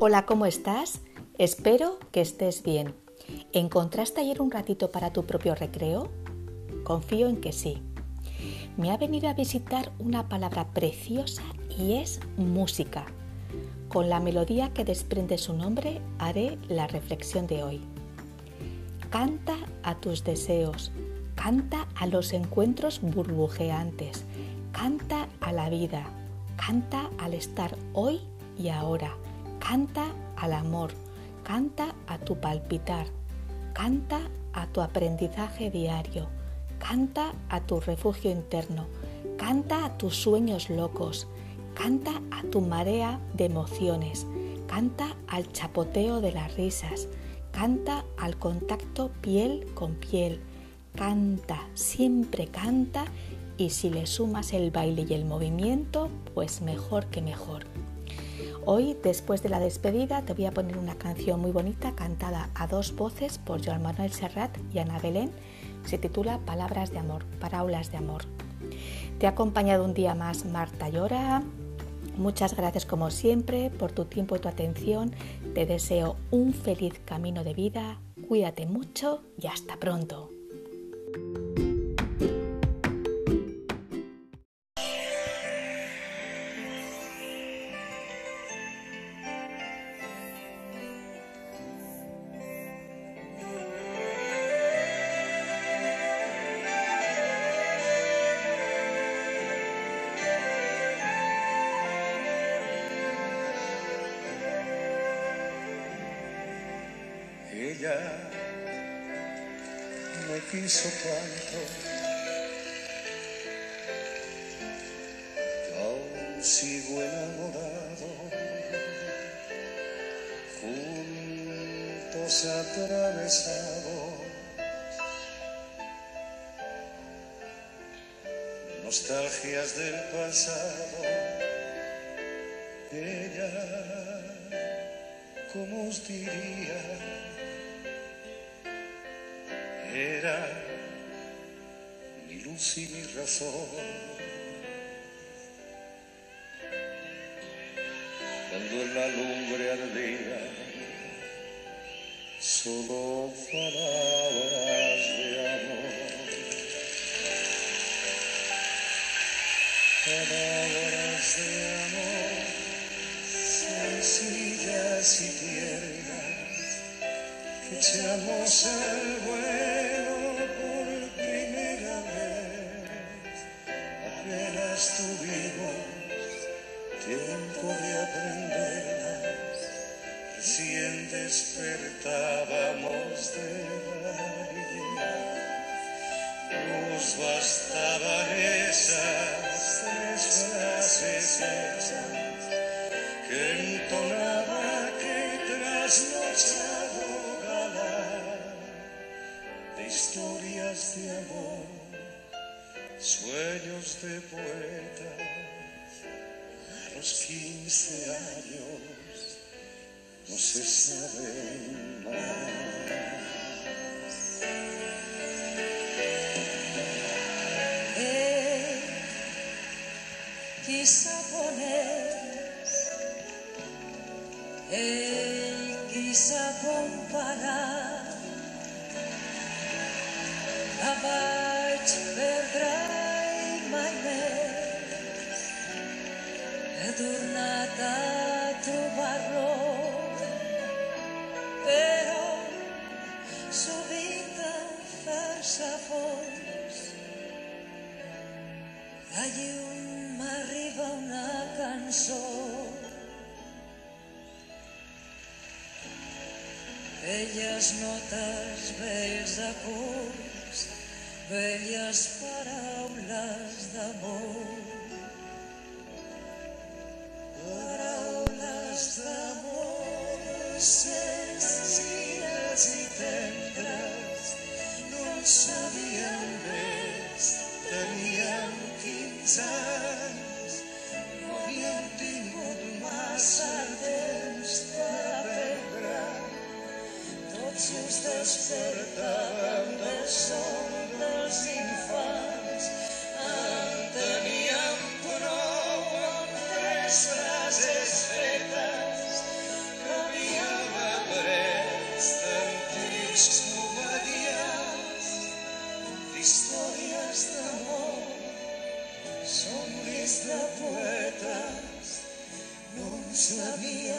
Hola, ¿cómo estás? Espero que estés bien. ¿Encontraste ayer un ratito para tu propio recreo? Confío en que sí. Me ha venido a visitar una palabra preciosa y es música. Con la melodía que desprende su nombre haré la reflexión de hoy. Canta a tus deseos, canta a los encuentros burbujeantes, canta a la vida, canta al estar hoy y ahora, canta al amor, canta a tu palpitar, canta a tu aprendizaje diario, canta a tu refugio interno, canta a tus sueños locos, canta a tu marea de emociones, canta al chapoteo de las risas, canta al contacto piel con piel, canta, siempre canta y si le sumas el baile y el movimiento, pues mejor que mejor. Hoy, después de la despedida, te voy a poner una canción muy bonita cantada a dos voces por Joan Manuel Serrat y Ana Belén. Se titula Palabras de Amor, Parábolas de Amor. Te ha acompañado un día más Marta Llora. Muchas gracias como siempre por tu tiempo y tu atención. Te deseo un feliz camino de vida. Cuídate mucho y hasta pronto. Ella me quiso tanto, aún sigo enamorado, juntos atravesados, nostalgias del pasado. Ella, ¿cómo os diría? Era mi luz y mi razón. Cuando en la lumbre ardía, solo palabras de amor. Palabras de amor, sencillas y tiernas, echamos al vuelo por primera vez. Apenas tuvimos tiempo de aprenderlas, recién despertábamos del aire. Nos bastaban esas tres frases hechas que entonaba que trasnochado historias de amor, sueños de poetas a los quince años no se sabe más. Él quiso poner, él quiso comparar, Arbeit verdraai my net Adornata trovarò Però sovint em fas la fons De lluny m'arriba una cançó Elles notes vells acords velles paraules despertàvem del son dels infants. En teníem prou amb tres frases fetes que havíem après tan tristes comedians d'històries d'amor, somnis de poetes, no en sabíem